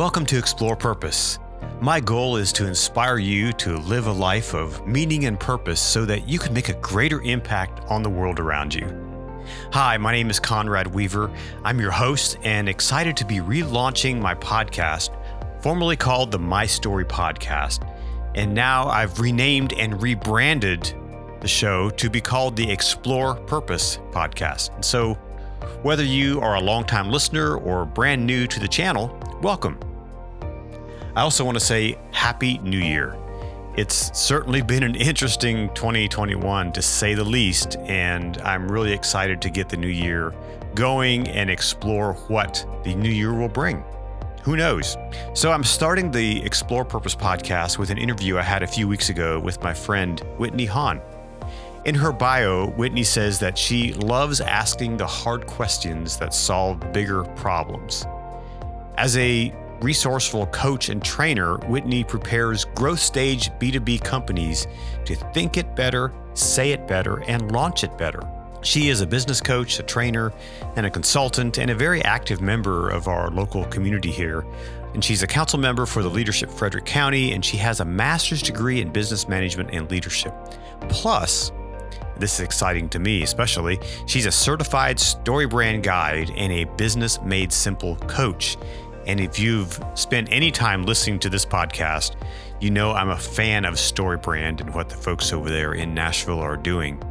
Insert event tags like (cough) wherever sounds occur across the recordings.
Welcome to Explore Purpose. My goal is to inspire you to live a life of meaning and purpose so that you can make a greater impact on the world around you. Hi, my name is Conrad Weaver. I'm your host and excited to be relaunching my podcast, formerly called the My Story Podcast. And now I've renamed and rebranded the show to be called the Explore Purpose Podcast. And so, whether you are a longtime listener or brand new to the channel, welcome. I also want to say Happy New Year. It's certainly been an interesting 2021 to say the least, and I'm really excited to get the new year going and explore what the new year will bring. Who knows? So, I'm starting the Explore Purpose podcast with an interview I had a few weeks ago with my friend Whitney Hahn. In her bio, Whitney says that she loves asking the hard questions that solve bigger problems. As a resourceful coach and trainer, Whitney prepares growth stage B2B companies to think it better, say it better, and launch it better. She is a business coach, a trainer, and a consultant, and a very active member of our local community here. And she's a council member for the Leadership Frederick County, and she has a master's degree in business management and leadership. Plus, this is exciting to me, especially. She's a certified StoryBrand guide and a business made simple coach. And if you've spent any time listening to this podcast, you know I'm a fan of StoryBrand and what the folks over there in Nashville are doing.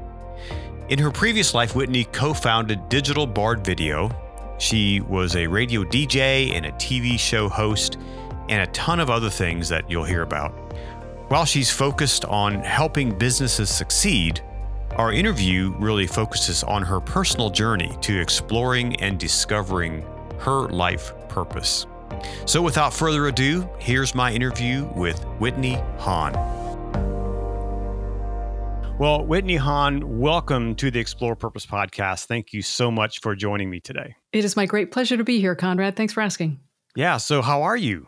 In her previous life, Whitney co founded Digital Bard Video. She was a radio DJ and a TV show host, and a ton of other things that you'll hear about. While she's focused on helping businesses succeed, our interview really focuses on her personal journey to exploring and discovering her life purpose. So, without further ado, here's my interview with Whitney Hahn. Well, Whitney Hahn, welcome to the Explore Purpose podcast. Thank you so much for joining me today. It is my great pleasure to be here, Conrad. Thanks for asking. Yeah. So, how are you?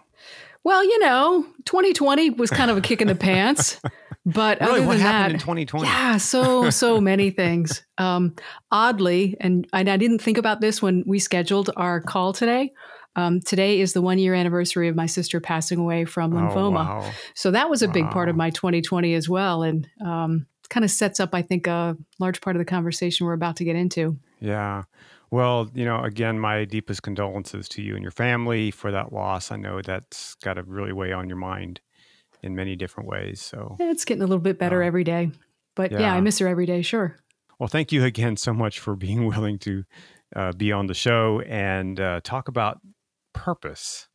Well, you know, 2020 was kind of a kick in the pants. (laughs) But really, other what than happened that, in 2020? yeah, so so (laughs) many things. Um, oddly, and I, I didn't think about this when we scheduled our call today. Um, today is the one year anniversary of my sister passing away from lymphoma. Oh, wow. So that was a big part of my 2020 as well, and um, kind of sets up, I think, a large part of the conversation we're about to get into. Yeah. Well, you know, again, my deepest condolences to you and your family for that loss. I know that's got to really weigh on your mind in many different ways. So, It's getting a little bit better Oh. every day, but yeah. Yeah. I miss her every day. Sure. well, thank you again so much for being (laughs) willing to uh, be on the show and uh, talk about purpose.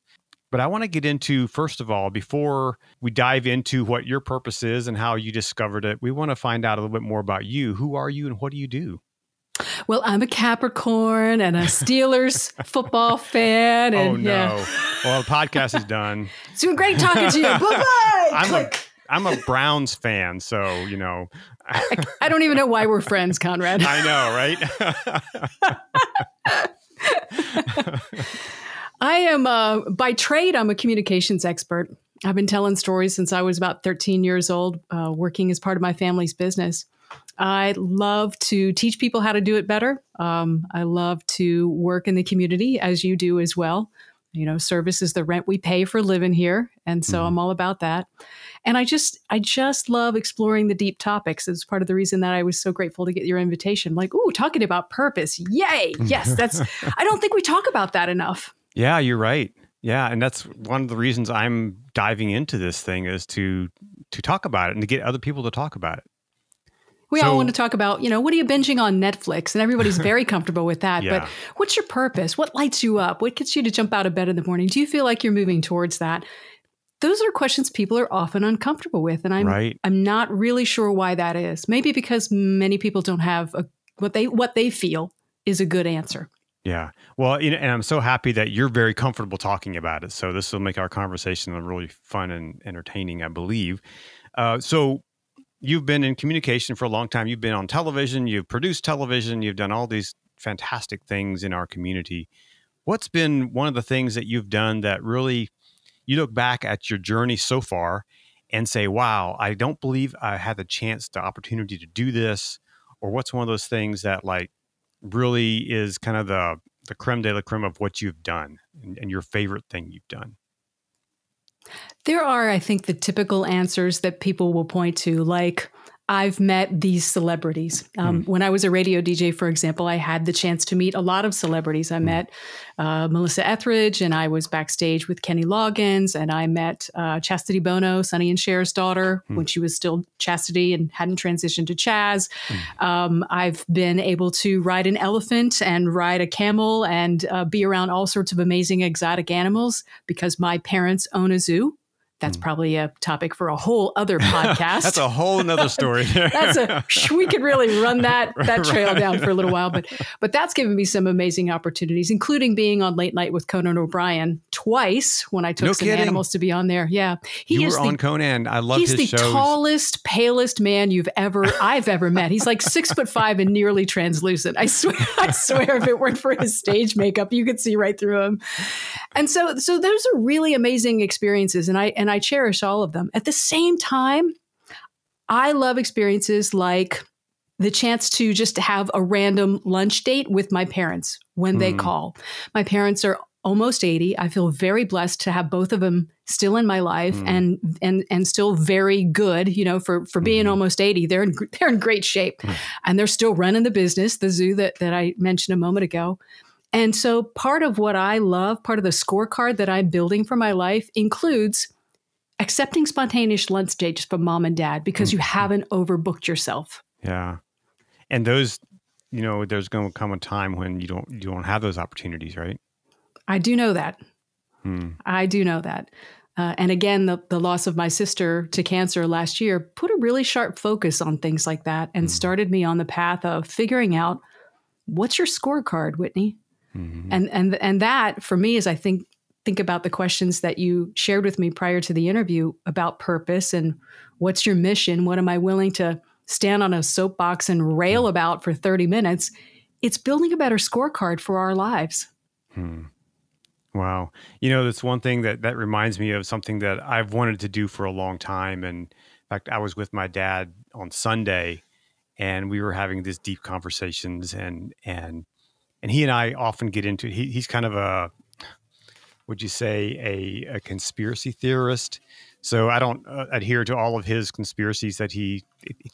But I want to get into, first of all, before we dive into what your purpose is and how you discovered it, we want to find out a little bit more about you. Who are you and what do you do? Well, I'm a Capricorn and a Steelers (laughs) football fan. And oh, no. yeah, Well, the podcast is done. it's been great talking to you. (laughs) Bye bye. I'm a I'm a Browns fan, so you know. I don't even know why we're friends, Conrad. I know, right? (laughs) I am, uh, by trade, I'm a communications expert. I've been telling stories since I was about 13 years old, uh, working as part of my family's business. I love to teach people how to do it better. Um, I love to work in the community, as you do as well. You know, service is the rent we pay for living here, and so Mhm. I'm all about that. And I just, I just love exploring the deep topics. It's part of the reason that I was so grateful to get your invitation. Like, ooh, talking about purpose, yay! Yes, that's. (laughs) I don't think we talk about that enough. yeah, you're right. Yeah, and that's one of the reasons I'm diving into this thing is to to talk about it and to get other people to talk about it. We So- all want to talk about, you know, what are you binging on Netflix? And everybody's very (laughs) comfortable with that. Yeah. But what's your purpose? What lights you up? What gets you to jump out of bed in the morning? Do you feel like you're moving towards that? Those are questions people are often uncomfortable with. And I'm Right. I'm not really sure why that is. Maybe because many people don't have a, what they what they feel is a good answer. Yeah. Well, you know, and I'm so happy that you're very comfortable talking about it. So this will make our conversation really fun and entertaining, I believe. Uh, so you've been in communication for a long time. You've been on television. You've produced television. You've done all these fantastic things in our community. What's been one of the things that you've done that really you look back at your journey so far and say, "Wow, I don't believe I had the chance, the opportunity to do this," or what's one of those things that like really is kind of the the creme de la creme of what you've done and, and your favorite thing you've done? There are, I think, the typical answers that people will point to, like, I've met these celebrities. Um, mm. When I was a radio DJ, for example, I had the chance to meet a lot of celebrities. I mm. met uh, Melissa Etheridge, and I was backstage with Kenny Loggins, and I met uh, Chastity Bono, Sonny and Cher's daughter, mm. when she was still Chastity and hadn't transitioned to Chaz. Hmm. Um, I've been able to ride an elephant and ride a camel and uh, be around all sorts of amazing exotic animals because my parents own a zoo. That's mm. probably a topic for a whole other (laughs) podcast. That's a whole another story. (laughs) that's a we could really run that (laughs) that trail right. down for a little while, but but that's given me some amazing opportunities, including being on Late Night with Conan O'Brien twice when I took no some kidding. animals to be on there. Yeah, he you is were the, on Conan. I love he's his the shows. tallest, palest man you've ever I've ever met. He's like six foot five and nearly translucent. I swear, I swear, if it weren't for his stage makeup, you could see right through him. And so so those are really amazing experiences, and I and I cherish all of them. At the same time, I love experiences like the chance to just have a random lunch date with my parents when mm. they call. My parents are almost 80. I feel very blessed to have both of them still in my life mm. and and and still very good, you know, for for being mm. almost 80. They're in (laughs) they're in great shape. Mm. And they're still running the business, the zoo that that I mentioned a moment ago. And so part of what I love, part of the scorecard that I'm building for my life includes accepting spontaneous lunch dates from mom and dad because mm-hmm. you haven't overbooked yourself. Yeah. And those, you know, there's going to come a time when you don't you don't have those opportunities, right? I do know that. Hmm. I do know that. Uh, and again, the, the loss of my sister to cancer last year put a really sharp focus on things like that and hmm. started me on the path of figuring out what's your scorecard, Whitney? Mm-hmm. And and and that for me is I think think about the questions that you shared with me prior to the interview about purpose and what's your mission? What am I willing to stand on a soapbox and rail hmm. about for 30 minutes? It's building a better scorecard for our lives. Hmm. Wow. You know, that's one thing that that reminds me of something that I've wanted to do for a long time. And in fact, I was with my dad on Sunday and we were having these deep conversations and and and he and I often get into he, he's kind of a would you say a, a conspiracy theorist so i don't uh, adhere to all of his conspiracies that he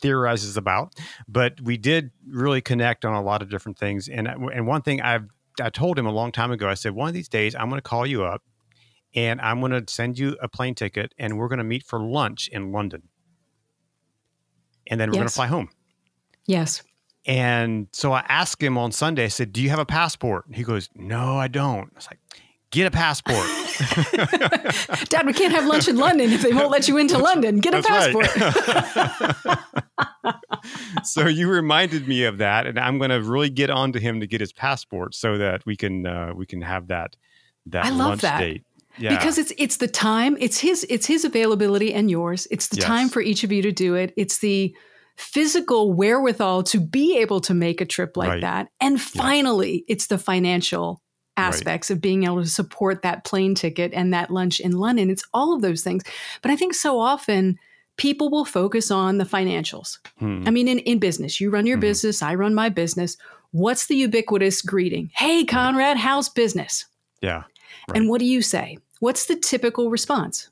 theorizes about but we did really connect on a lot of different things and and one thing i've i told him a long time ago i said one of these days i'm going to call you up and i'm going to send you a plane ticket and we're going to meet for lunch in london and then we're yes. going to fly home yes and so I asked him on Sunday, I said, Do you have a passport? He goes, No, I don't. I was like, Get a passport. (laughs) Dad, we can't have lunch in London if they won't let you into that's, London. Get a passport. Right. (laughs) (laughs) so you reminded me of that, and I'm going to really get on to him to get his passport so that we can uh, we can have that that I love lunch that. date. Yeah. Because it's it's the time, it's his it's his availability and yours. It's the yes. time for each of you to do it. It's the physical wherewithal to be able to make a trip like right. that. And finally, yeah. it's the financial aspects right. of being able to support that plane ticket and that lunch in London. It's all of those things. But I think so often people will focus on the financials. Hmm. I mean, in, in business, you run your mm-hmm. business, I run my business. What's the ubiquitous greeting? Hey, Conrad, how's business? Yeah. Right. And what do you say? What's the typical response?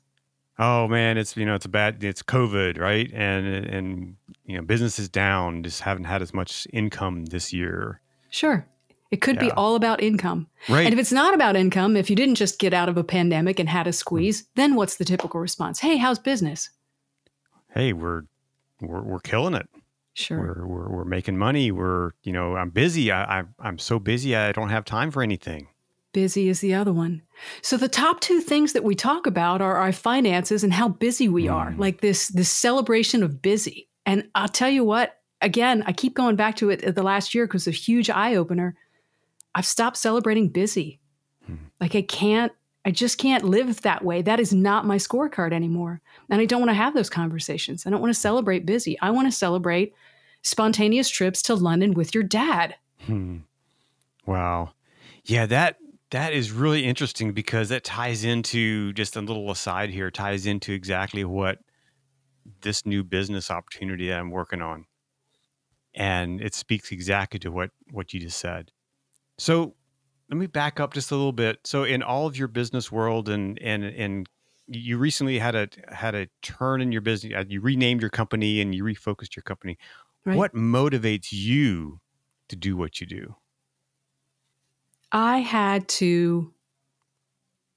Oh man, it's you know it's a bad it's COVID right and and you know business is down just haven't had as much income this year. Sure. It could yeah. be all about income. Right. And if it's not about income, if you didn't just get out of a pandemic and had a squeeze, then what's the typical response? Hey, how's business? Hey, we're we're, we're killing it. Sure. We're, we're, we're making money. We're, you know, I'm busy. I, I, I'm so busy. I don't have time for anything. Busy is the other one. So the top two things that we talk about are our finances and how busy we mm. are. Like this, this celebration of busy. And I'll tell you what, again, I keep going back to it the last year because a huge eye opener. I've stopped celebrating busy. Hmm. Like I can't, I just can't live that way. That is not my scorecard anymore. And I don't want to have those conversations. I don't want to celebrate busy. I want to celebrate spontaneous trips to London with your dad. Hmm. Wow. Yeah, that that is really interesting because that ties into just a little aside here, ties into exactly what this new business opportunity that I'm working on. And it speaks exactly to what what you just said. So let me back up just a little bit. So in all of your business world and and and you recently had a had a turn in your business. uh, You renamed your company and you refocused your company. Right. What motivates you to do what you do? I had to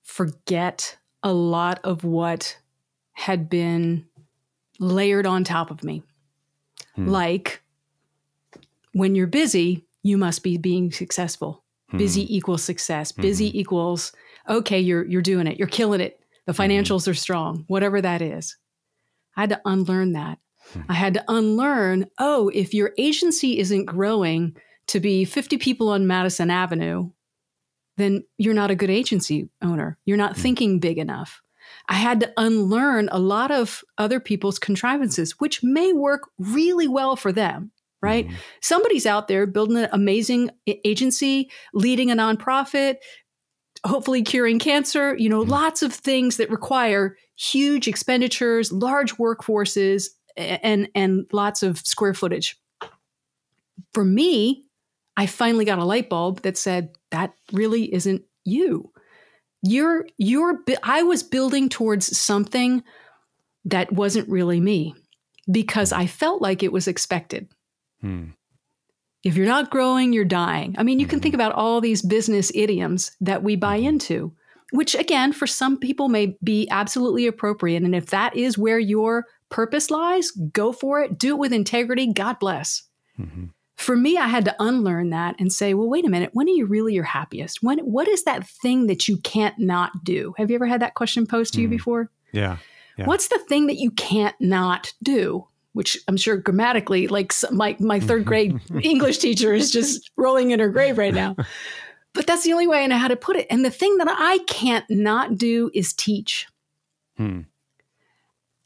forget a lot of what had been layered on top of me. Hmm. Like when you're busy, you must be being successful. Hmm. Busy equals success. Busy Mhm. equals okay, you're you're doing it. You're killing it. The Mm-hmm. financials are strong. Whatever that is. I had to unlearn that. Hmm. I had to unlearn, oh, if your agency isn't growing to be 50 people on Madison Avenue, then you're not a good agency owner. You're not Hmm. thinking big enough. I had to unlearn a lot of other people's contrivances, which may work really well for them, right? Mhm. Somebody's out there building an amazing agency, leading a nonprofit, hopefully curing cancer, you know, Mhm. lots of things that require huge expenditures, large workforces, and and lots of square footage. For me, I finally got a light bulb that said that really isn't you. You're you're I was building towards something that wasn't really me because I felt like it was expected. Hmm. If you're not growing, you're dying. I mean, you can think about all these business idioms that we buy Mhm. into, which again, for some people may be absolutely appropriate. And if that is where your purpose lies, go for it. Do it with integrity. God bless. Mhm. For me, I had to unlearn that and say, well, wait a minute. When are you really your happiest? When what is that thing that you can't not do? Have you ever had that question posed to you Mhm. before? Yeah. Yeah. What's the thing that you can't not do? Which I'm sure grammatically, like my, my third (laughs) grade English teacher is just rolling in her grave right now. (laughs) But that's the only way I know how to put it. And the thing that I can't not do is teach. Hmm.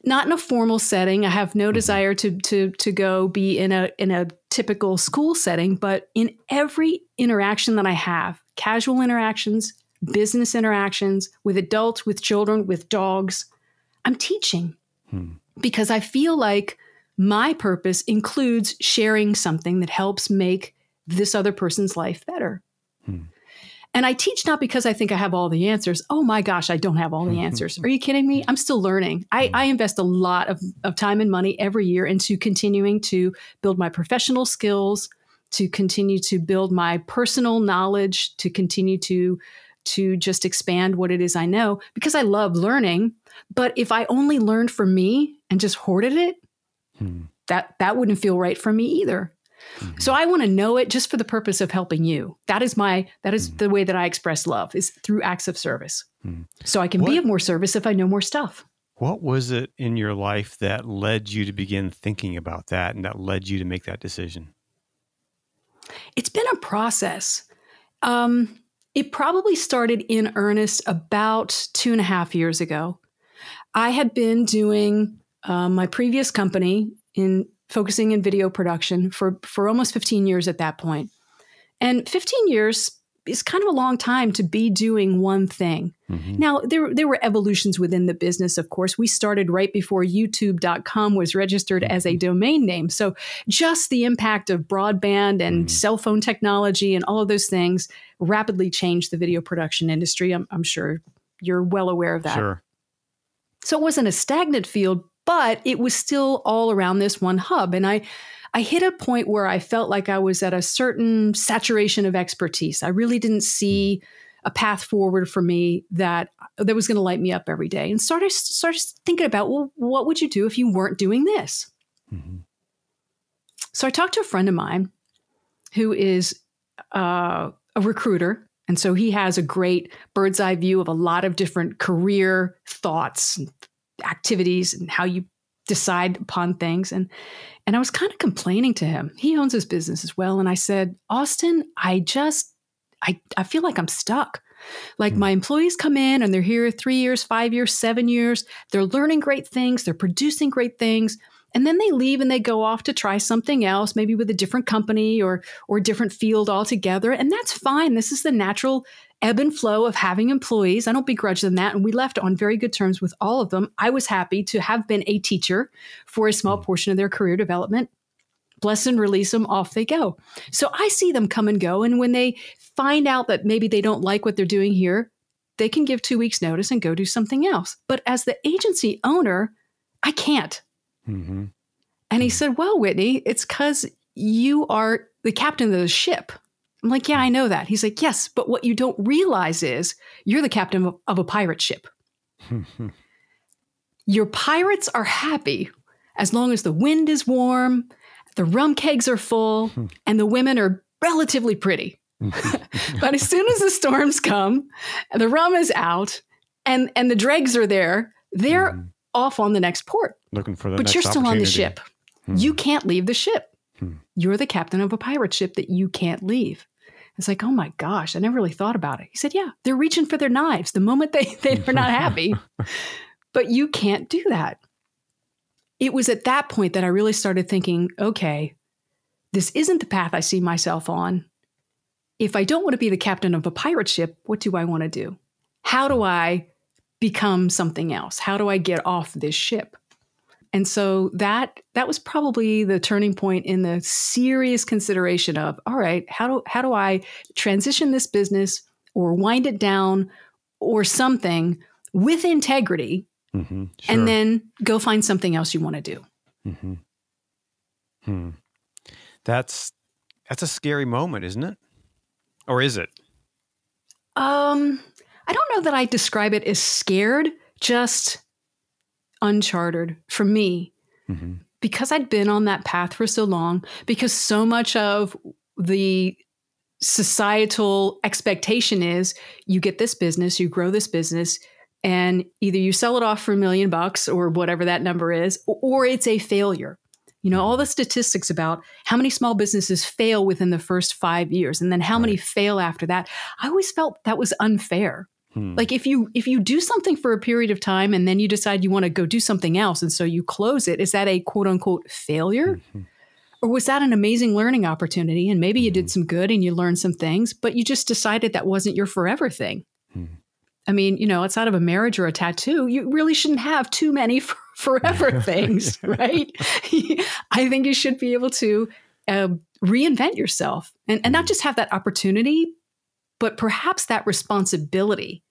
Not in a formal setting. I have no Mhm. desire to to to go be in a in a typical school setting, but in every interaction that I have, casual interactions, business interactions with adults, with children, with dogs, I'm teaching Hmm. because I feel like my purpose includes sharing something that helps make this other person's life better. Hmm. And I teach not because I think I have all the answers. Oh my gosh, I don't have all the (laughs) answers. Are you kidding me? I'm still learning. I, I invest a lot of, of time and money every year into continuing to build my professional skills, to continue to build my personal knowledge, to continue to to just expand what it is I know because I love learning. But if I only learned for me and just hoarded it, Hmm. that that wouldn't feel right for me either. Mhm. So I want to know it just for the purpose of helping you. That is my that is Mhm. the way that I express love is through acts of service. Mhm. So I can be of more service if I know more stuff. What was it in your life that led you to begin thinking about that and that led you to make that decision? It's been a process. Um, it probably started in earnest about two and a half years ago. I had been doing uh, my previous company in focusing in video production for for almost 15 years at that point. And 15 years is kind of a long time to be doing one thing. Mhm. Now, there, there were evolutions within the business, of course. We started right before youtube.com was registered as a domain name. So, just the impact of broadband and Mhm. cell phone technology and all of those things rapidly changed the video production industry. I'm, I'm sure you're well aware of that. Sure. So it wasn't a stagnant field, but it was still all around this one hub. And I, I hit a point where I felt like I was at a certain saturation of expertise. I really didn't see a path forward for me that that was going to light me up every day. And started started thinking about, well, what would you do if you weren't doing this? Mhm. So I talked to a friend of mine who is uh, a recruiter. And so he has a great bird's eye view of a lot of different career thoughts and activities and how you decide upon things. And and I was kind of complaining to him. He owns his business as well. And I said, Austin, I just I, I feel like I'm stuck. Like Hmm. my employees come in and they're here three years, five years, seven years. They're learning great things. They're producing great things. And then they leave and they go off to try something else, maybe with a different company or or a different field altogether. And that's fine. This is the natural ebb and flow of having employees. I don't begrudge them that. And we left on very good terms with all of them. I was happy to have been a teacher for a small mm. portion of their career development. Bless and release them, off they go. So I see them come and go. And when they find out that maybe they don't like what they're doing here, they can give two weeks' notice and go do something else. But as the agency owner, I can't. Mm-hmm. And he said, Well, Whitney, it's because you are the captain of the ship. I'm like, Yeah, I know that. He's like, Yes, but what you don't realize is you're the captain of, a pirate ship. (laughs) Your pirates are happy as long as the wind is warm, the rum kegs are full, and the women are relatively pretty. (laughs) but as soon as the storms come, the rum is out, and and the dregs are there, they're mm. Off on the next port. Looking for the But you're still on the ship. Hmm. You can't leave the ship. Hmm. You're the captain of a pirate ship that you can't leave. It's like, oh my gosh, I never really thought about it. He said, yeah, they're reaching for their knives the moment they, (laughs) they're not happy. (laughs) but you can't do that. It was at that point that I really started thinking, okay, this isn't the path I see myself on. If I don't want to be the captain of a pirate ship, what do I want to do? How do I become something else? How do I get off this ship? And so that that was probably the turning point in the serious consideration of all right, how do how do I transition this business or wind it down or something with integrity mm-hmm, sure. and then go find something else you want to do. Mm-hmm. Hmm. That's that's a scary moment, isn't it? Or is it? Um, I don't know that I describe it as scared, just uncharted for me. Mm-hmm. Because I'd been on that path for so long, because so much of the societal expectation is you get this business, you grow this business, and either you sell it off for a million bucks or whatever that number is, or it's a failure. You know, all the statistics about how many small businesses fail within the first five years and then how right. many fail after that. I always felt that was unfair. Hmm. Like if you if you do something for a period of time and then you decide you want to go do something else and so you close it, is that a quote unquote failure? Mm-hmm. Or was that an amazing learning opportunity and maybe mm-hmm. you did mm-hmm. some good and you learned some things, but you just decided that wasn't your forever thing? Hmm. I mean, you know, outside of a marriage or a tattoo, you really shouldn't have too many (laughs) forever (laughs) things, right? (laughs) I think you should be able to uh, reinvent yourself and, and not mm-hmm. just have that opportunity, but perhaps that responsibility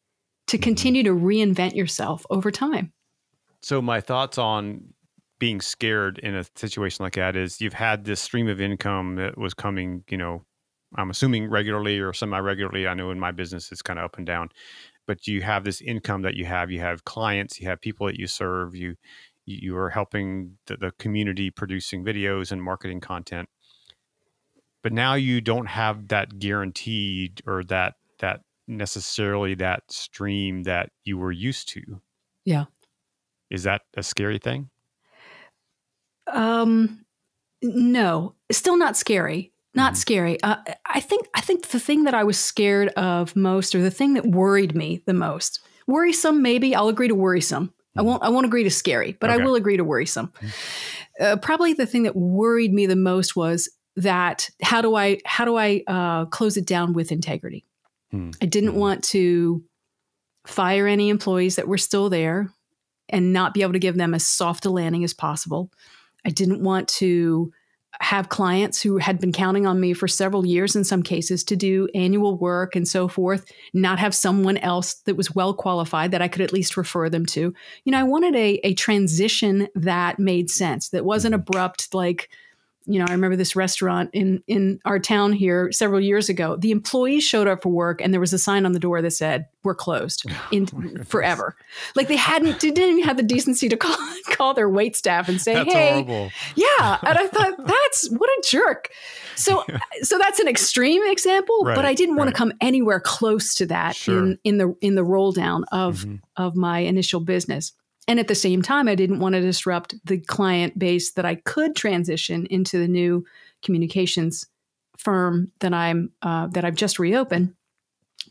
to mm-hmm. continue to reinvent yourself over time. So, my thoughts on being scared in a situation like that is you've had this stream of income that was coming, you know, I'm assuming regularly or semi regularly. I know in my business it's kind of up and down, but you have this income that you have. You have clients, you have people that you serve. You you are helping the, the community producing videos and marketing content but now you don't have that guaranteed or that that necessarily that stream that you were used to yeah is that a scary thing um no still not scary not mm-hmm. scary uh, i think i think the thing that i was scared of most or the thing that worried me the most worrisome maybe i'll agree to worrisome I won't. I won't agree to scary, but okay. I will agree to worrisome. Mm-hmm. Uh, probably the thing that worried me the most was that how do I how do I uh, close it down with integrity? Hmm. I didn't hmm. want to fire any employees that were still there and not be able to give them as soft a landing as possible. I didn't want to have clients who had been counting on me for several years in some cases to do annual work and so forth, not have someone else that was well qualified that I could at least refer them to. You know, I wanted a, a transition that made sense, that wasn't hmm. abrupt, like, you know, I remember this restaurant in in our town here several years ago. The employees showed up for work, and there was a sign on the door that said, "We're closed (laughs) in oh forever." Like they hadn't, they didn't even have the decency to call (laughs) call their wait staff and say, that's "Hey, horrible. yeah." And I (laughs) thought, that's what a jerk. So, so that's an extreme example, right, but I didn't want right. to come anywhere close to that sure. in in the in the roll down of mm-hmm. of my initial business. And at the same time, I didn't want to disrupt the client base that I could transition into the new communications firm that I'm uh, that I've just reopened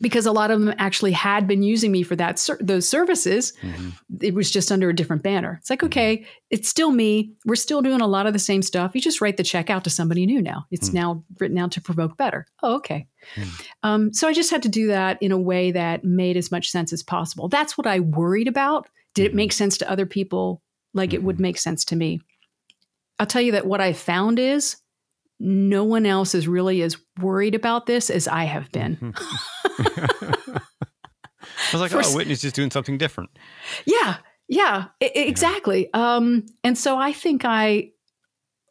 because a lot of them actually had been using me for that those services. Mm-hmm. It was just under a different banner. It's like, mm-hmm. okay, it's still me. We're still doing a lot of the same stuff. You just write the check out to somebody new now. It's mm-hmm. now written out to provoke better. Oh, okay. Mm. Um, so I just had to do that in a way that made as much sense as possible. That's what I worried about did it make mm-hmm. sense to other people like it would mm-hmm. make sense to me? I'll tell you that what I found is no one else is really as worried about this as I have been. Mm-hmm. (laughs) I was like, For oh, Whitney's just doing something different. Yeah, yeah, e- exactly. Um, and so I think I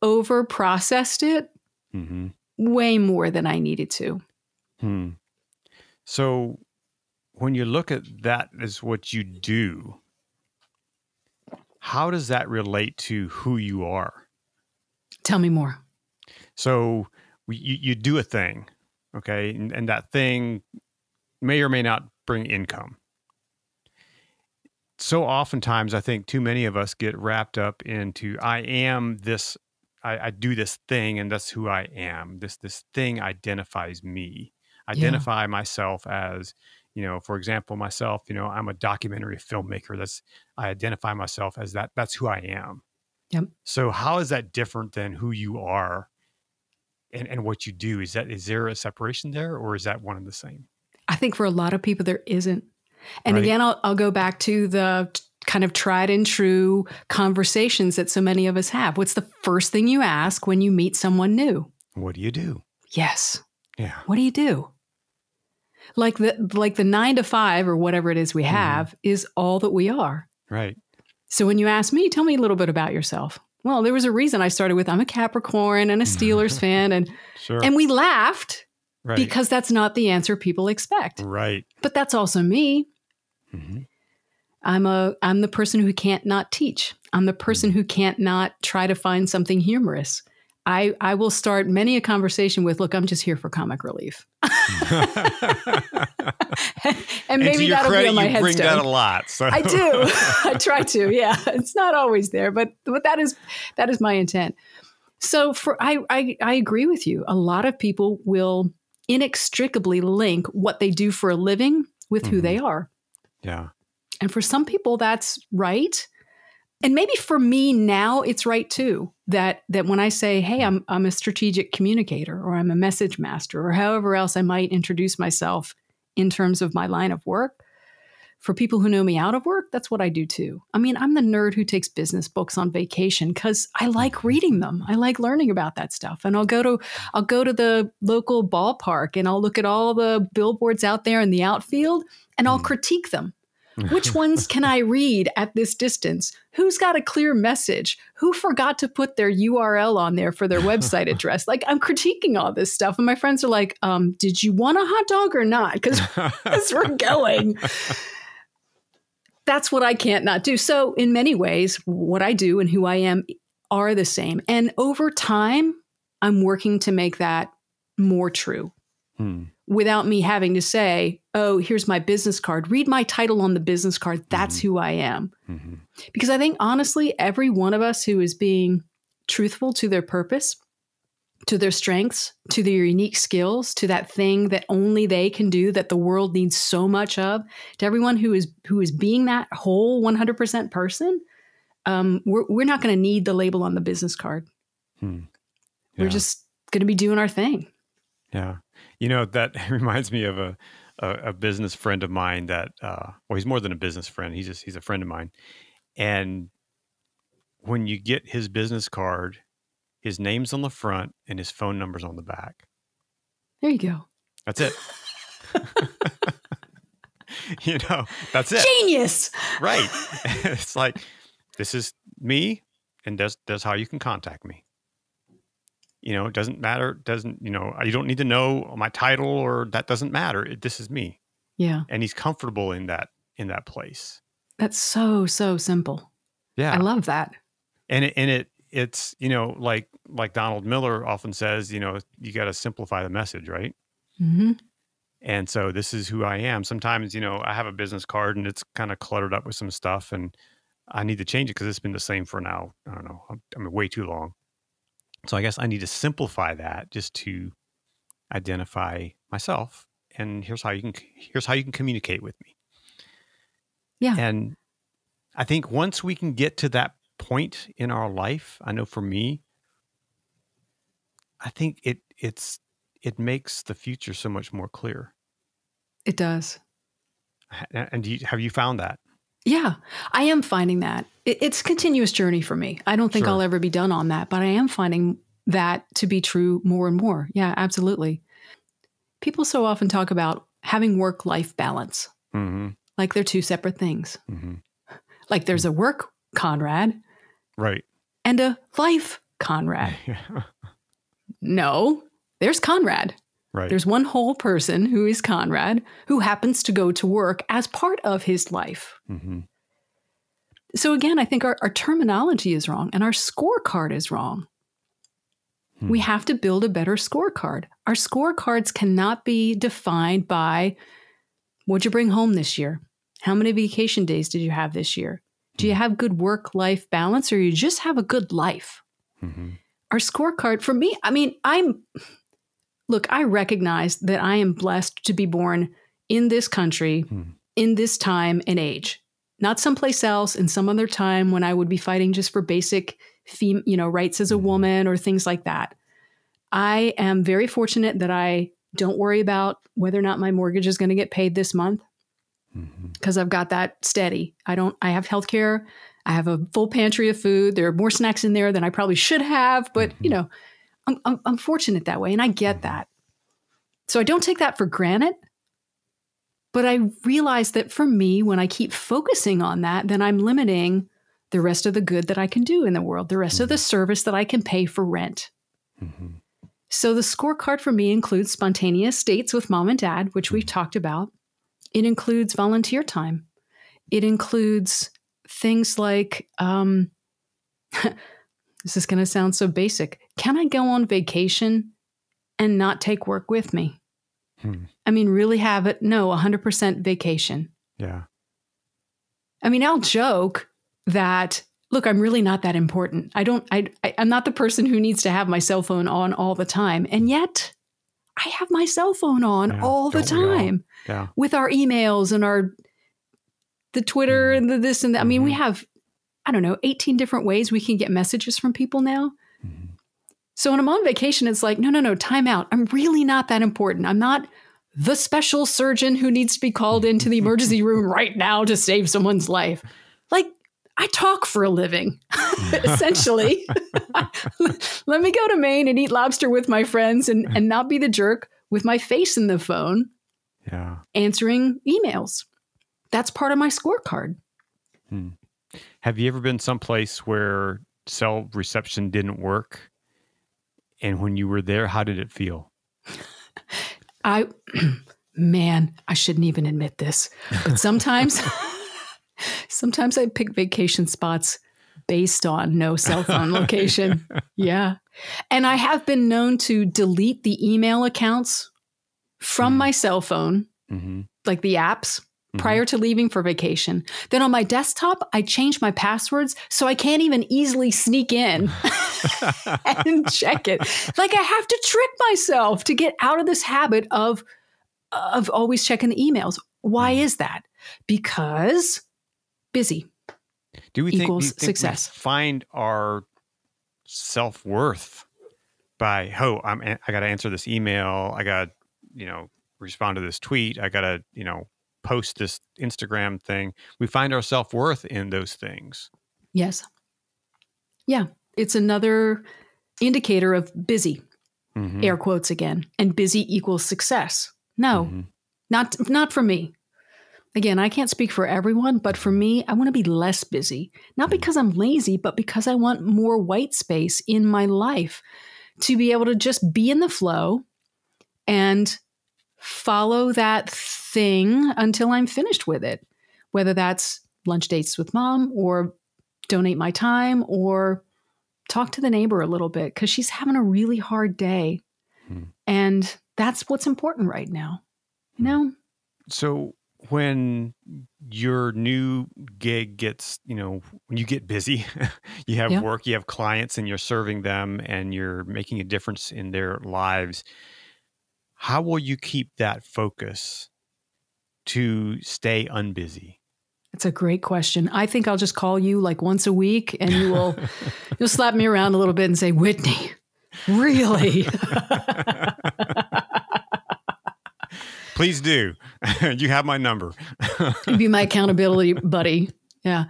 over processed it Mm-hmm. way more than I needed to. Hmm. So when you look at that as what you do, how does that relate to who you are? Tell me more. So we, you, you do a thing, okay, and, and that thing may or may not bring income. So oftentimes, I think too many of us get wrapped up into I am this, I, I do this thing, and that's who I am. This this thing identifies me. Identify myself as, you know, for example, myself. You know, I'm a documentary filmmaker. That's I identify myself as that. That's who I am. Yep. So how is that different than who you are and, and what you do? Is that is there a separation there or is that one and the same? I think for a lot of people, there isn't. And Right. again, I'll, I'll go back to the kind of tried and true conversations that so many of us have. What's the first thing you ask when you meet someone new? What do you do? Yes. Yeah. What do you do? Like the like the nine to five or whatever it is we Mhm. have is all that we are. Right. So when you ask me, tell me a little bit about yourself. Well, there was a reason I started with I'm a Capricorn and a Steelers (laughs) fan, and Sure. and we laughed right. because that's not the answer people expect. right. But that's also me. hmm I'm a I'm the person who can't not teach. I'm the person who can't not try to find something humorous. I I will start many a conversation with, "Look, I'm just here for comic relief," (laughs) and and maybe your that'll be on my you bring headstone. that a lot. So I do. (laughs) (laughs) I try to. Yeah, it's not always there, but but that is that is my intent. So for I I, I agree with you. A lot of people will inextricably link what they do for a living with who Mhm. they are. yeah. And for some people that's right. And maybe for me now it's right too. That that when I say, "Hey, I'm I'm a strategic communicator or I'm a message master or however else I might introduce myself in terms of my line of work." For people who know me out of work, that's what I do too. I mean, I'm the nerd who takes business books on vacation cuz I like reading them. I like learning about that stuff. And I'll go to I'll go to the local ballpark and I'll look at all the billboards out there in the outfield and I'll Mm. critique them. Which ones can I read at this distance? Who's got a clear message? Who forgot to put their URL on there for their website address? Like I'm critiquing all this stuff, and my friends are like, um, "Did you want a hot dog or not?" Because (laughs) we're going, that's what I can't not do. So in many ways, what I do and who I am are the same. And over time, I'm working to make that more true Hmm. without me having to say, oh, here's my business card. Read my title on the business card. That's who I am. Mhm. Because I think, honestly, every one of us who is being truthful to their purpose, to their strengths, to their unique skills, to that thing that only they can do that the world needs so much of, to everyone who is who is being that whole 100% person, um, we're, we're not going to need the label on the business card. Hmm. We're just going to be doing our thing. Yeah. You know, that (laughs) reminds me of a, a, a business friend of mine that, uh, well, he's more than a business friend. He's just, he's a friend of mine. And when you get his business card, his name's on the front and his phone number's on the back. There you go. That's it. (laughs) you know, that's it. Genius. Right. (laughs) it's like, this is me and that's, that's how you can contact me. You know, it doesn't matter. Doesn't, you know, you don't need to know my title or that doesn't matter. It, this is me. Yeah. And he's comfortable in that, in that place. That's so, so simple. Yeah. I love that. and it, and it, it's, you know, like, like Donald Miller often says, you know, you got to simplify the message, right? mm-hmm. And so this is who I am. Sometimes, you know, I have a business card and it's kind of cluttered up with some stuff and I need to change it because it's been the same for now. I don't know. I'm, I'm way too long. So I guess I need to simplify that just to identify myself. And here's how you can here's how you can communicate with me. Yeah. And I think once we can get to that point in our life, I know for me, I think it it's it makes the future so much more clear. It does. And do you, have you found that? Yeah, I am finding that. It, it's a continuous journey for me. I don't think Sure. I'll ever be done on that, but I am finding that to be true more and more. Yeah, absolutely. People so often talk about having work life balance. Mm-hmm. like they're two separate things. hmm Like there's a work Conrad Right. and a life Conrad. (laughs) No, there's Conrad. Right. There's one whole person who is Conrad who happens to go to work as part of his life. hmm So again, I think our, our terminology is wrong and our scorecard is wrong. Hmm. We have to build a better scorecard. Our scorecards cannot be defined by what'd you bring home this year? How many vacation days did you have this year? Do you have good work life balance or you just have a good life? hmm Our scorecard for me, I mean, I'm look, I recognize that I am blessed to be born in this country, Hmm. in this time and age, not someplace else in some other time when I would be fighting just for basic, fem- you know, rights as a Mhm. woman or things like that. I am very fortunate that I don't worry about whether or not my mortgage is going to get paid this month hmm because I've got that steady. I don't. I have health care. I have a full pantry of food. There are more snacks in there than I probably should have, but you Mhm. know, I'm, I'm I'm fortunate that way, and I get that. So I don't take that for granted. But I realize that for me, when I keep focusing on that, then I'm limiting the rest of the good that I can do in the world, the rest of the service that I can pay for rent. hmm So the scorecard for me includes spontaneous dates with mom and dad, which we've talked about. It includes volunteer time. It includes things like um, (laughs) this is going to sound so basic. Can I go on vacation and not take work with me? Hmm. I mean, really have it? No, 100% vacation. Yeah. I mean, I'll joke that look, I'm really not that important. I don't I, I I'm not the person who needs to have my cell phone on all the time. And yet I have my cell phone on Yeah, all the don't all? time Yeah. with our emails and our the Twitter Mhm. and the this and that. I mean, we Mhm. have I don't know, 18 different ways we can get messages from people now. So when I'm on vacation, it's like, no, no, no, time out. I'm really not that important. I'm not the special surgeon who needs to be called into the emergency (laughs) room right now to save someone's life. Like, I talk for a living, (laughs) essentially. (laughs) Let me go to Maine and eat lobster with my friends and, and not be the jerk with my face in the phone Yeah. answering emails. That's part of my scorecard. Hmm. Have you ever been someplace where cell reception didn't work? And when you were there, how did it feel? I, (clears throat) man, I shouldn't even admit this, but (laughs) sometimes, (laughs) sometimes I pick vacation spots based on no cell phone location. (laughs) Yeah. And I have been known to delete the email accounts from Hmm. my cell phone, Mm-hmm. like the apps, Mhm. prior to leaving for vacation. Then on my desktop, I change my passwords so I can't even easily sneak in (laughs) (laughs) and check it. Like I have to trick myself to get out of this habit of of always checking the emails. Why Mm. is that? Because busy. Do we think, do equals think we success. find our self worth by oh I'm I got to answer this email. I got you know respond to this tweet. I got to you know post this Instagram thing. We find our self worth in those things. Yes. Yeah, it's another indicator of busy, Mhm. air quotes again, and busy equals success. No, Mhm. not not for me again i can't speak for everyone but for me i want to be less busy not because i'm lazy but because i want more white space in my life to be able to just be in the flow and follow that thing until i'm finished with it whether that's lunch dates with mom or donate my time or talk to the neighbor a little bit because she's having a really hard day Hmm. and that's what's important right now you know So when your new gig gets, you know, when you get busy, (laughs) you have Yeah. work, you have clients, and you're serving them and you're making a difference in their lives. How will you keep that focus to stay unbusy? That's a great question. I think I'll just call you like once a week and you will (laughs) you'll slap me around a little bit and say, "Whitney, really?" (laughs) (laughs) Please do. you have my number. You'd be my accountability buddy. Yeah.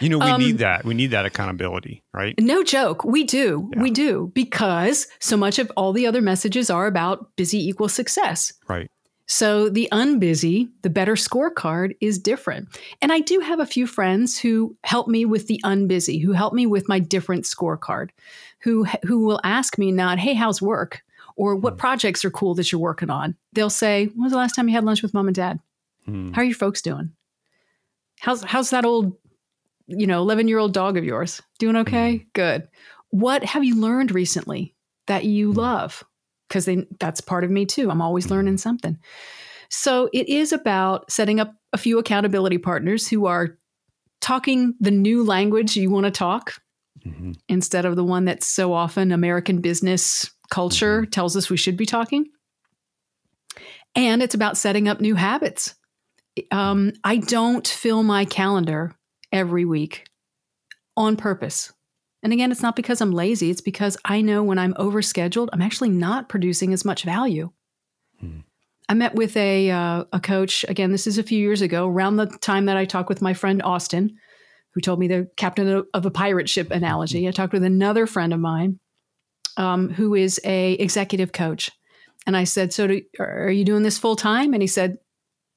you know, we Um, need that. We need that accountability, right? No joke. We do. Yeah. We do because so much of all the other messages are about busy equals success. Right. So the unbusy, the better scorecard is different. And I do have a few friends who help me with the unbusy, who help me with my different scorecard, who who will ask me not, "Hey, how's work?" or "What hmm. projects are cool that you're working on?" They'll say, "When was the last time you had lunch with mom and dad? Hmm. How are your folks doing? How's how's that old, you know, 11-year-old dog of yours? Doing okay? Hmm. Good. What have you learned recently that you hmm. love? because that's part of me too. I'm always learning something. So it is about setting up a few accountability partners who are talking the new language you want to talk mm-hmm. instead of the one that so often American business culture mm-hmm. tells us we should be talking. And it's about setting up new habits. Um, I don't fill my calendar every week on purpose. And again, it's not because I'm lazy, it's because I know when I'm overscheduled, I'm actually not producing as much value. Hmm. I met with a, uh, a coach, again, this is a few years ago, around the time that I talked with my friend Austin, who told me the captain of a pirate ship analogy. I talked with another friend of mine um, who is a executive coach. And I said, So do, are you doing this full time? And he said,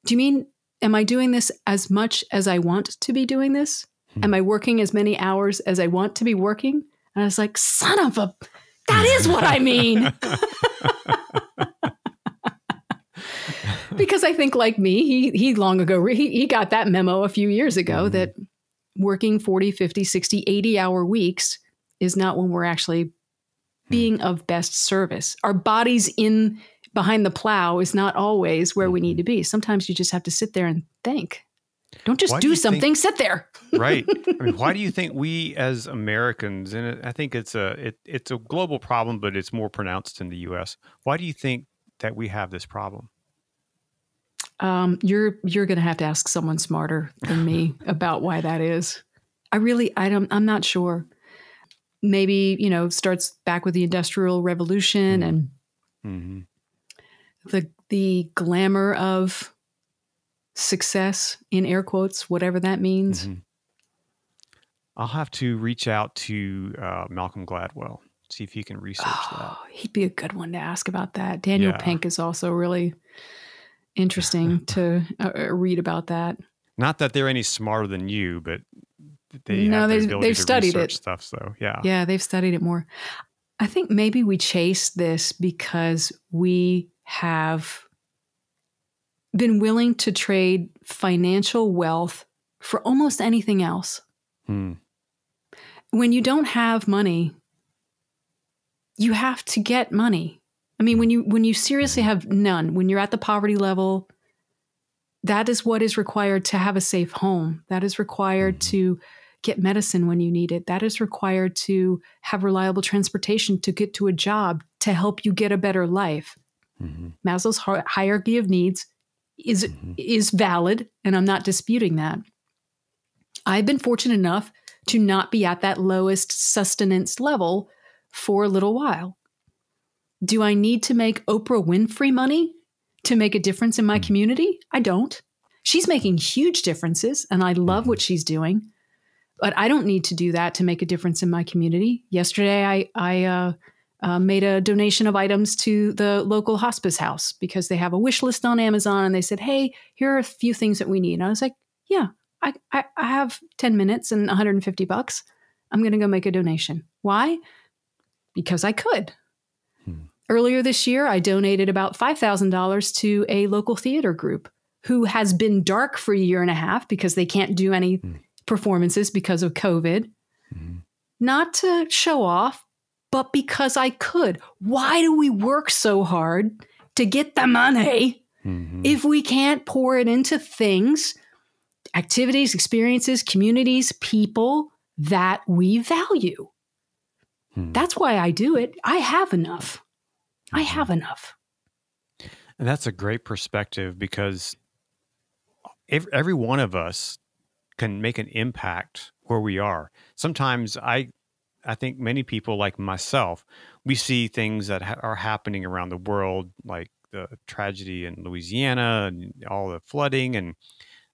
Do you mean, am I doing this as much as I want to be doing this? Am I working as many hours as I want to be working? And I was like, son of a, that is what I mean. (laughs) (laughs) because I think, like me, he, he long ago, he, he got that memo a few years ago mm-hmm. that working 40, 50, 60, 80 hour weeks is not when we're actually being mm-hmm. of best service. Our bodies in behind the plow is not always where we need mm-hmm. to be. Sometimes you just have to sit there and think. Don't just do, do something, think, sit there. (laughs) right. I mean, why do you (laughs) think we as Americans, and I think it's a it, it's a global problem, but it's more pronounced in the US. Why do you think that we have this problem? Um, you're you're going to have to ask someone smarter than me (laughs) about why that is. I really I don't I'm not sure. Maybe you know starts back with the industrial revolution mm-hmm. and mm-hmm. The the glamour of success in air quotes, whatever that means. Mm-hmm. I'll have to reach out to uh, Malcolm Gladwell, see if he can research oh, that. He'd be a good one to ask about that. Daniel yeah. Pink is also really interesting (laughs) to uh, uh, read about that. Not that they're any smarter than you, but they no, they've, the they've studied it stuff. So yeah, yeah, they've studied it more. I think maybe we chase this because we have been willing to trade financial wealth for almost anything else. Hmm. When you don't have money, you have to get money. I mean, when you when you seriously have none, when you're at the poverty level, that is what is required to have a safe home. That is required mm-hmm. to get medicine when you need it. That is required to have reliable transportation to get to a job to help you get a better life. Mm-hmm. Maslow's hierarchy of needs is mm-hmm. is valid and I'm not disputing that. I've been fortunate enough to not be at that lowest sustenance level for a little while. Do I need to make Oprah Winfrey money to make a difference in my mm-hmm. community? I don't. She's making huge differences and I love what mm-hmm. she's doing. But I don't need to do that to make a difference in my community. Yesterday I I uh, uh, made a donation of items to the local hospice house because they have a wish list on Amazon and they said, Hey, here are a few things that we need. And I was like, Yeah, I, I, I have 10 minutes and 150 bucks. I'm going to go make a donation. Why? Because I could. Hmm. Earlier this year, I donated about $5,000 to a local theater group who has been dark for a year and a half because they can't do any hmm. performances because of COVID. Hmm. Not to show off, but because I could. Why do we work so hard to get the money mm-hmm. if we can't pour it into things, activities, experiences, communities, people that we value? Hmm. That's why I do it. I have enough. Mm-hmm. I have enough. And that's a great perspective because every one of us can make an impact where we are. Sometimes I I think many people, like myself, we see things that ha- are happening around the world, like the tragedy in Louisiana and all the flooding and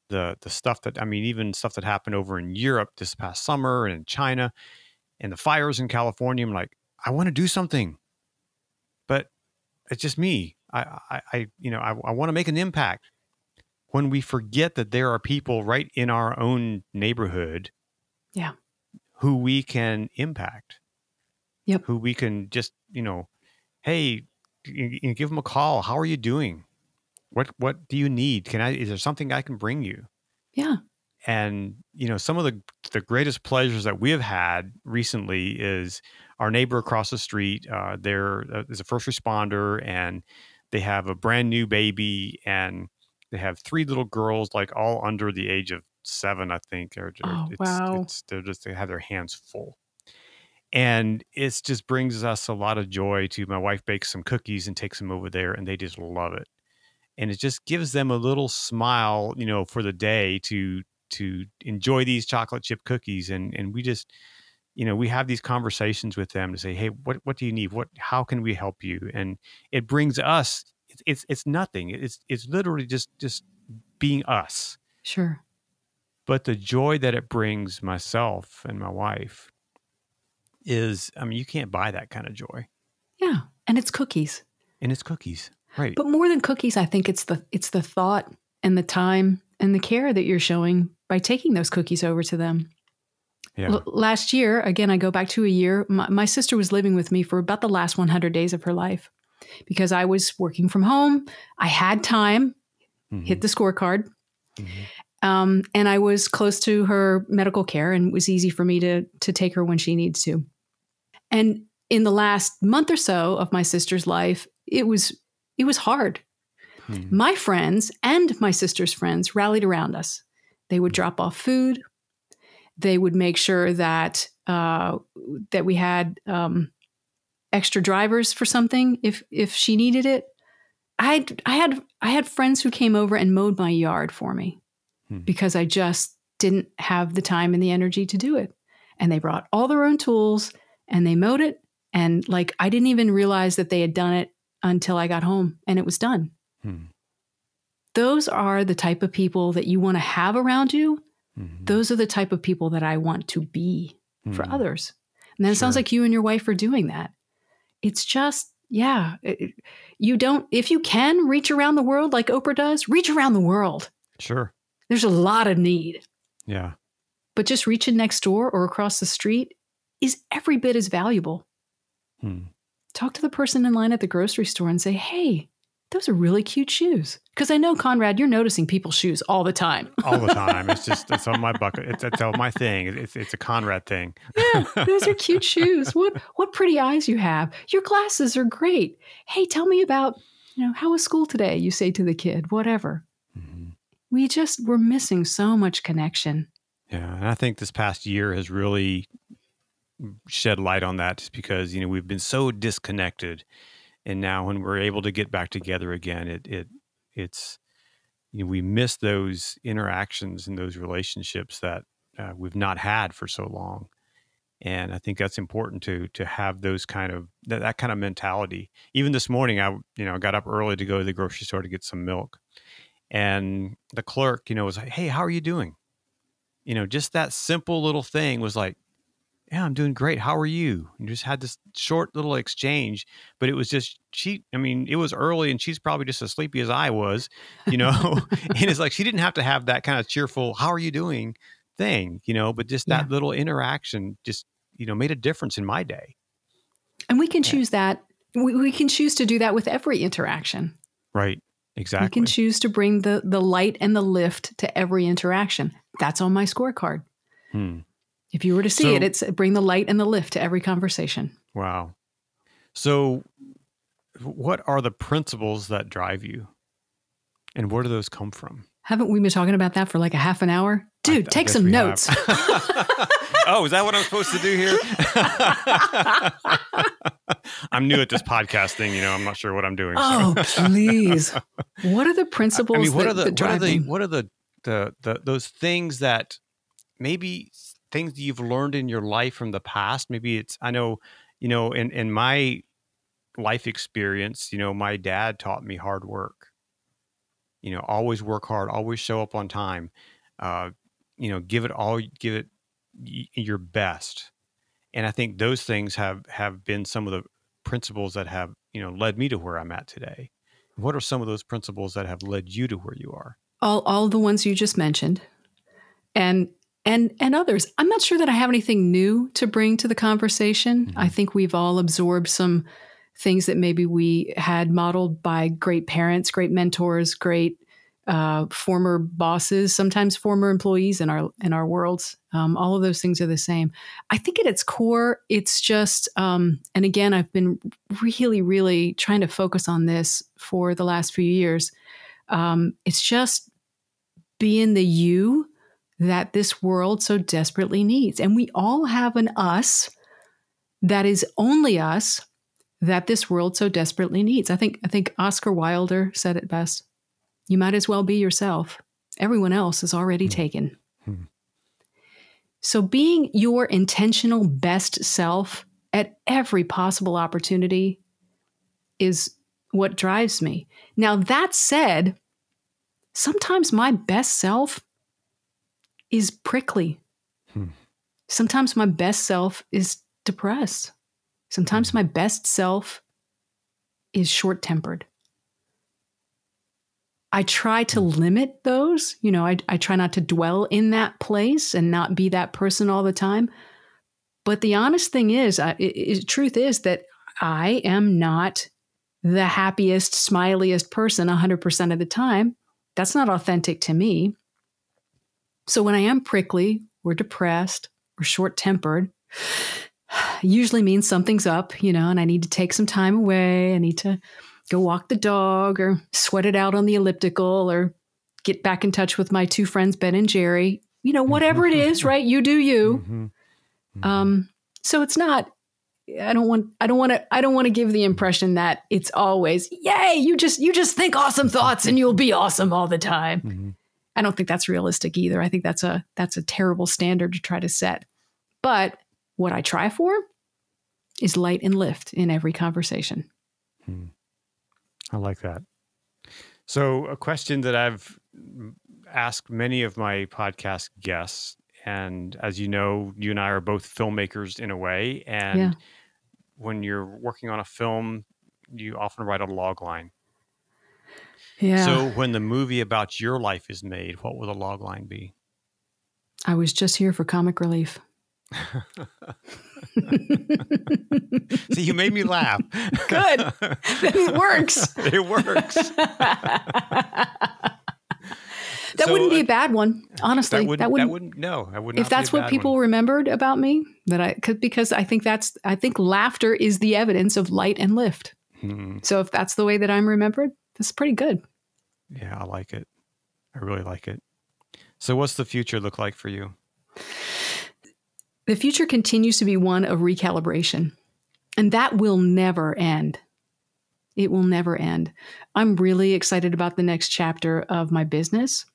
the the stuff that I mean, even stuff that happened over in Europe this past summer and in China and the fires in California. I'm like, I want to do something, but it's just me. I, I, I you know, I, I want to make an impact. When we forget that there are people right in our own neighborhood, yeah, who we can impact, yep, who we can just, you know, hey, you, you give them a call. How are you doing? What what do you need? Can I? Is there something I can bring you? Yeah. And you know, some of the the greatest pleasures that we have had recently is our neighbor across the street. Uh, there uh, is a first responder, and they have a brand new baby, and they have three little girls, like all under the age of seven, I think. Or, oh, it's, wow! It's, they're just they have their hands full, and it just brings us a lot of joy. To my wife bakes some cookies and takes them over there, and they just love it and it just gives them a little smile you know for the day to to enjoy these chocolate chip cookies and and we just you know we have these conversations with them to say hey what what do you need what how can we help you and it brings us it's it's, it's nothing it's it's literally just just being us sure but the joy that it brings myself and my wife is i mean you can't buy that kind of joy yeah and it's cookies and it's cookies right but more than cookies i think it's the it's the thought and the time and the care that you're showing by taking those cookies over to them. Yeah. L- last year, again, I go back to a year, my, my, sister was living with me for about the last 100 days of her life because I was working from home. I had time, mm-hmm. hit the scorecard. Mm-hmm. Um, and I was close to her medical care and it was easy for me to, to take her when she needs to. And in the last month or so of my sister's life, it was it was hard Hmm. My friends and my sister's friends rallied around us. They would drop off food. They would make sure that uh, that we had um, extra drivers for something if if she needed it. I I had I had friends who came over and mowed my yard for me hmm. because I just didn't have the time and the energy to do it. And they brought all their own tools and they mowed it. And like I didn't even realize that they had done it until I got home and it was done. Hmm. Those are the type of people that you want to have around you. Mm-hmm. Those are the type of people that I want to be mm-hmm. for others. And then sure. it sounds like you and your wife are doing that. It's just, yeah, it, you don't, if you can reach around the world like Oprah does, reach around the world. Sure. There's a lot of need. Yeah. But just reaching next door or across the street is every bit as valuable. Hmm. Talk to the person in line at the grocery store and say, hey, those are really cute shoes. Because I know, Conrad, you're noticing people's shoes all the time. (laughs) all the time. It's just, it's on my (laughs) bucket. It's, it's my thing. It's, it's a Conrad thing. yeah, those are cute (laughs) shoes. What, what pretty eyes you have. Your glasses are great. Hey, tell me about, you know, how was school today? You say to the kid, whatever. Mm-hmm. We just, we're missing so much connection. Yeah. And I think this past year has really shed light on that just because, you know, we've been so disconnected and now when we're able to get back together again it it it's you know, we miss those interactions and those relationships that uh, we've not had for so long and i think that's important to to have those kind of that, that kind of mentality even this morning i you know got up early to go to the grocery store to get some milk and the clerk you know was like hey how are you doing you know just that simple little thing was like yeah, I'm doing great. How are you? And just had this short little exchange, but it was just she. I mean, it was early, and she's probably just as sleepy as I was, you know. (laughs) (laughs) and it's like she didn't have to have that kind of cheerful "How are you doing?" thing, you know, but just that yeah. little interaction just you know made a difference in my day. And we can yeah. choose that. We, we can choose to do that with every interaction. Right. Exactly. We can choose to bring the the light and the lift to every interaction. That's on my scorecard. Hmm. If you were to see so, it, it's bring the light and the lift to every conversation. Wow. So, what are the principles that drive you? And where do those come from? Haven't we been talking about that for like a half an hour? Dude, I, take I some notes. (laughs) oh, is that what I'm supposed to do here? (laughs) (laughs) (laughs) I'm new at this podcast thing. You know, I'm not sure what I'm doing. Oh, so. please. (laughs) What are the principles I mean, what that, are the, what are the, what are the, the, the, those things that maybe things that you've learned in your life from the past maybe it's i know you know in in my life experience you know my dad taught me hard work you know always work hard always show up on time uh you know give it all give it your best and i think those things have have been some of the principles that have you know led me to where i'm at today What are some of those principles that have led you to where you are? All all the ones you just mentioned. And and and others. I'm not sure that I have anything new to bring to the conversation. Mm-hmm. I think we've all absorbed some things that maybe we had modeled by great parents, great mentors, great uh, former bosses, sometimes former employees in our in our worlds. Um, all of those things are the same. I think at its core, it's just, um, and again, I've been really, really trying to focus on this for the last few years. Um, it's just being the you that this world so desperately needs, and we all have an us that is only us that this world so desperately needs. I think I think Oscar Wilde said it best. You might as well be yourself. Everyone else is already hmm. taken. Hmm. So, being your intentional best self at every possible opportunity is what drives me. Now, that said, sometimes my best self is prickly. Hmm. Sometimes my best self is depressed. Sometimes hmm. my best self is short tempered. I try to mm. limit those. You know, I, I try not to dwell in that place and not be that person all the time. But the honest thing is, I, it, it, truth is that I am not the happiest, smiliest person 100% of the time. That's not authentic to me. So when I am prickly or depressed or short tempered, (sighs) usually means something's up, you know, and I need to take some time away. I need to go walk the dog or sweat it out on the elliptical or get back in touch with my two friends, Ben and Jerry. You know, whatever it is, right? You do you. Mm-hmm. Mm-hmm. Um, so it's not. I don't want. I don't want to. I don't want to give the impression that it's always, yay! You just you just think awesome thoughts and you'll be awesome all the time. Mm-hmm. I don't think that's realistic either. I think that's a that's a terrible standard to try to set. But what I try for is light and lift in every conversation. Hmm. I like that. So, a question that I've asked many of my podcast guests, and as you know, you and I are both filmmakers in a way. And yeah. when you're working on a film, you often write a log line. Yeah. So, when the movie about your life is made, what will the log line be? I was just here for comic relief. (laughs) See, you made me laugh. Good. it works. (laughs) it works. (laughs) that so, wouldn't be a bad one, honestly. That wouldn't. That wouldn't, that wouldn't no, I would If that's what people one. remembered about me, that I could because I think that's I think laughter is the evidence of light and lift. Hmm. So if that's the way that I'm remembered, that's pretty good. Yeah, I like it. I really like it. So, what's the future look like for you? The future continues to be one of recalibration, and that will never end. It will never end. I'm really excited about the next chapter of my business.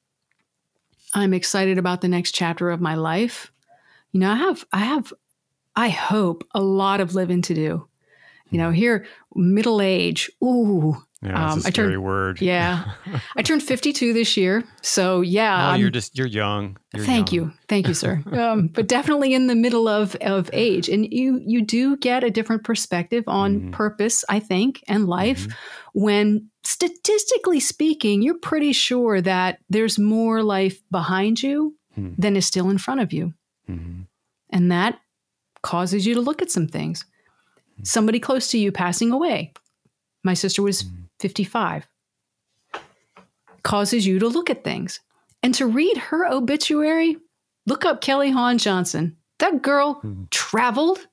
I'm excited about the next chapter of my life. You know, I have, I have, I hope a lot of living to do. You know, here, middle age, ooh, yeah, um, a scary I turned, word. Yeah, (laughs) I turned 52 this year, so yeah. Oh, you're just you're young. You're thank young. you, thank you, sir. um, but definitely in the middle of of age, and you you do get a different perspective on mm-hmm. purpose, I think, and life mm-hmm. when statistically speaking, you're pretty sure that there's more life behind you mm-hmm. than is still in front of you, mm-hmm. and that causes you to look at some things. Hmm. Somebody close to you passing away. My sister was hmm. 55 causes you to look at things. And to read her obituary, look up Kelly Hahn Johnson. That girl mm-hmm. traveled.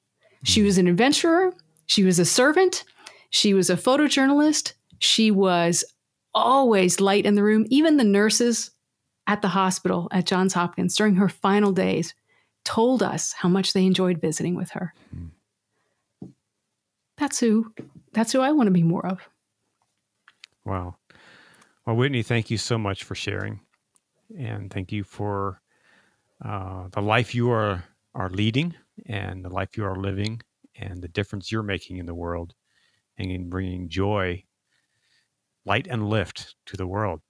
She was an adventurer. She was a servant. She was a photojournalist. She was always light in the room. Even the nurses at the hospital at Johns Hopkins during her final days told us how much they enjoyed visiting with her. Mm-hmm. That's who that's who I want to be more of. Wow. Well, Whitney, thank you so much for sharing, and thank you for uh, the life you are are leading, and the life you are living, and the difference you're making in the world, and in bringing joy, light, and lift to the world.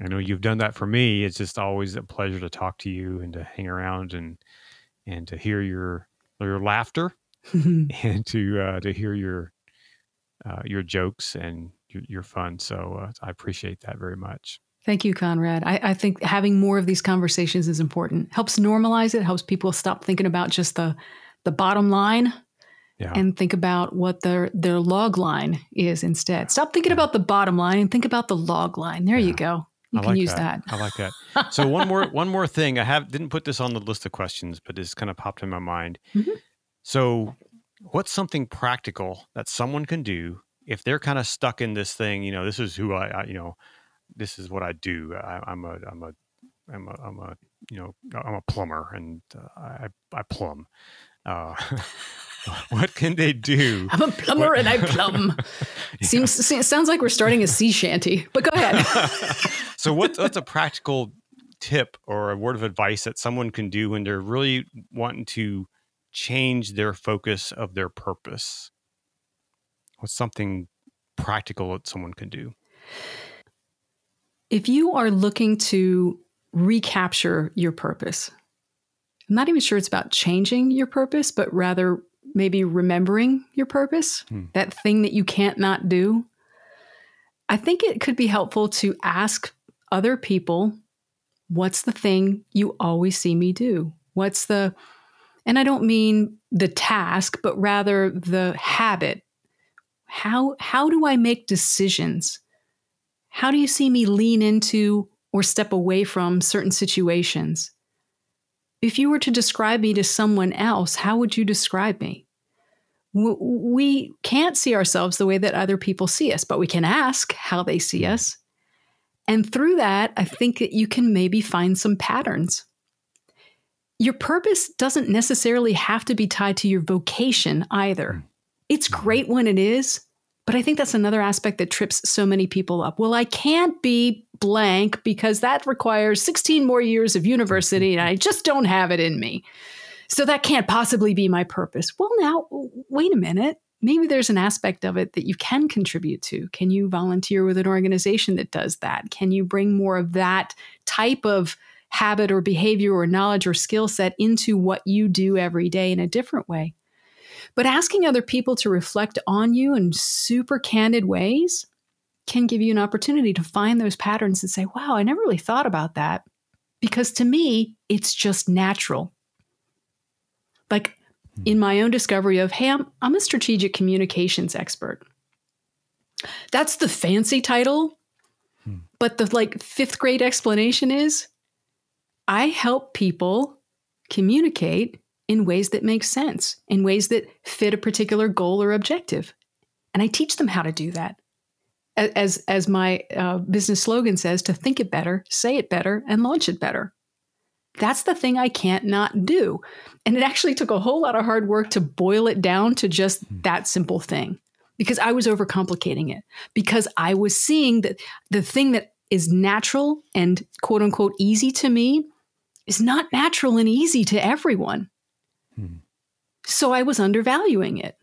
I know you've done that for me. It's just always a pleasure to talk to you and to hang around and and to hear your your laughter (laughs) and to uh, to hear your uh, your jokes and you're, fun. So uh, I appreciate that very much. Thank you, Conrad. I, I, think having more of these conversations is important. Helps normalize it. Helps people stop thinking about just the the bottom line, yeah. and think about what their their log line is instead. Stop thinking yeah. about the bottom line and think about the log line. There yeah. you go. You I can like use that. that. I like that. (laughs) So one more one more thing. I have didn't put this on the list of questions, but it's kind of popped in my mind. Mm-hmm. So, what's something practical that someone can do if they're kind of stuck in this thing? You know, this is who I, I you know, this is what I do. I, am a I'm a I'm a I'm a you know I'm a plumber and uh, I I plumb. Uh, (laughs) what can they do? I'm a plumber what? and I plumb. (laughs) yeah. Seems sounds like we're starting a sea shanty, but go ahead. (laughs) so what, what's a practical tip or a word of advice that someone can do when they're really wanting to change their focus of their purpose? What's something practical that someone can do? If you are looking to recapture your purpose, I'm not even sure it's about changing your purpose, but rather maybe remembering your purpose, hmm. that thing that you can't not do. I think it could be helpful to ask other people, what's the thing you always see me do? What's the, and I don't mean the task, but rather the habit. How, how do I make decisions? How do you see me lean into or step away from certain situations? If you were to describe me to someone else, how would you describe me? We can't see ourselves the way that other people see us, but we can ask how they see hmm. us. And through that, I think that you can maybe find some patterns. Your purpose doesn't necessarily have to be tied to your vocation either. It's hmm. great when it is, but I think that's another aspect that trips so many people up. Well, I can't be blank because that requires 16 more years of university and I just don't have it in me. So that can't possibly be my purpose. Well, now, wait a minute. Maybe there's an aspect of it that you can contribute to. Can you volunteer with an organization that does that? Can you bring more of that type of habit or behavior or knowledge or skill set into what you do every day in a different way? But asking other people to reflect on you in super candid ways can give you an opportunity to find those patterns and say, wow, I never really thought about that. Because to me, it's just natural. Like hmm. in my own discovery of, hey, I'm, I'm a strategic communications expert. That's the fancy title. Hmm. But the like fifth grade explanation is I help people communicate in ways that make sense, in ways that fit a particular goal or objective. And I teach them how to do that. As, as my uh, business slogan says, to think it better, say it better, and launch it better. That's the thing I can't not do. And it actually took a whole lot of hard work to boil it down to just hmm. that simple thing because I was overcomplicating it, because I was seeing that the thing that is natural and quote unquote easy to me is not natural and easy to everyone. So I was undervaluing it.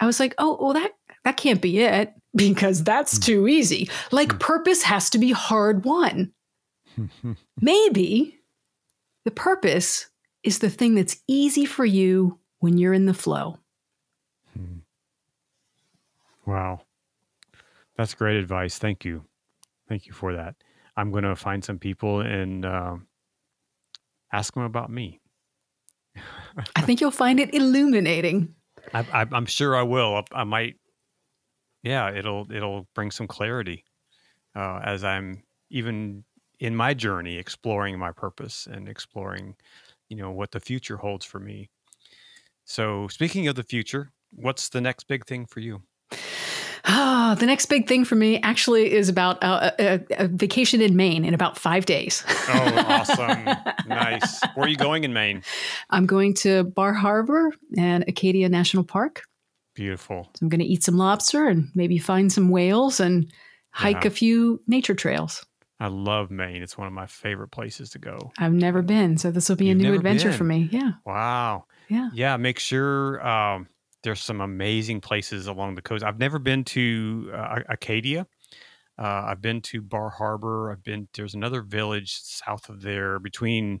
I was like, oh, well, that that can't be it (laughs) because that's hmm. too easy. Like hmm. purpose has to be hard won. (laughs) Maybe the purpose is the thing that's easy for you when you're in the flow. Hmm. Wow. That's great advice. Thank you. Thank you for that. I'm going to find some people and uh, ask them about me. I think you'll find it illuminating. I, am sure I will. I, I, might. Yeah, it'll it'll bring some clarity uh, as I'm even in my journey exploring my purpose and exploring, you know, what the future holds for me. So, speaking of the future, what's the next big thing for you? Ah, the next big thing for me actually is about a, a, a vacation in Maine in about five days. oh, awesome. nice. Where are you going in Maine? I'm going to Bar Harbor and Acadia National Park. Beautiful. So I'm going to eat some lobster and maybe find some whales and hike yeah. a few nature trails. I love Maine. It's one of my favorite places to go. I've never been, so this will be You've a new adventure been. for me. Yeah. Wow. Yeah. Yeah. Make sure um, there's some amazing places along the coast. I've never been to uh, Acadia. Uh, I've been to Bar Harbor. I've been there's another village south of there between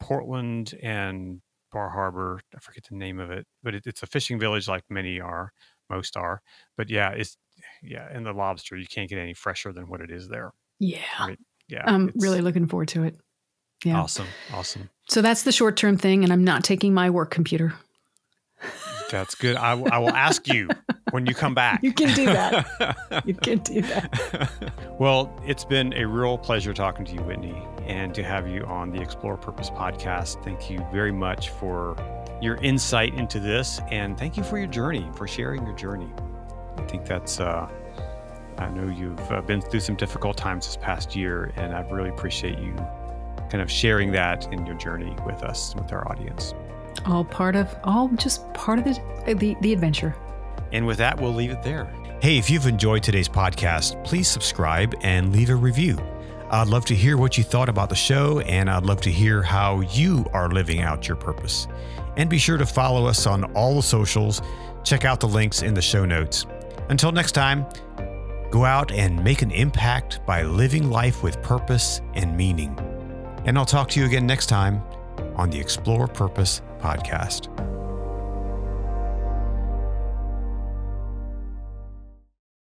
Portland and Bar Harbor. I forget the name of it, but it, it's a fishing village like many are, most are. But yeah, it's yeah, and the lobster you can't get any fresher than what it is there. Yeah. Right. Yeah. I'm really looking forward to it. Yeah. awesome. Awesome. So that's the short term thing, and I'm not taking my work computer. That's good. I, w- I will ask you when you come back. You can do that. (laughs) You can do that. well, it's been a real pleasure talking to you, Whitney, and to have you on the Explore Purpose podcast. Thank you very much for your insight into this, and thank you for your journey, for sharing your journey. I think that's, uh, I know you've uh, been through some difficult times this past year, and I really appreciate you kind of sharing that in your journey with us, with our audience. All part of, all just part of the, the, the adventure. And with that, we'll leave it there. Hey, if you've enjoyed today's podcast, please subscribe and leave a review. I'd love to hear what you thought about the show, and I'd love to hear how you are living out your purpose. And be sure to follow us on all the socials. Check out the links in the show notes. Until next time, go out and make an impact by living life with purpose and meaning. And I'll talk to you again next time on the Explore Purpose podcast.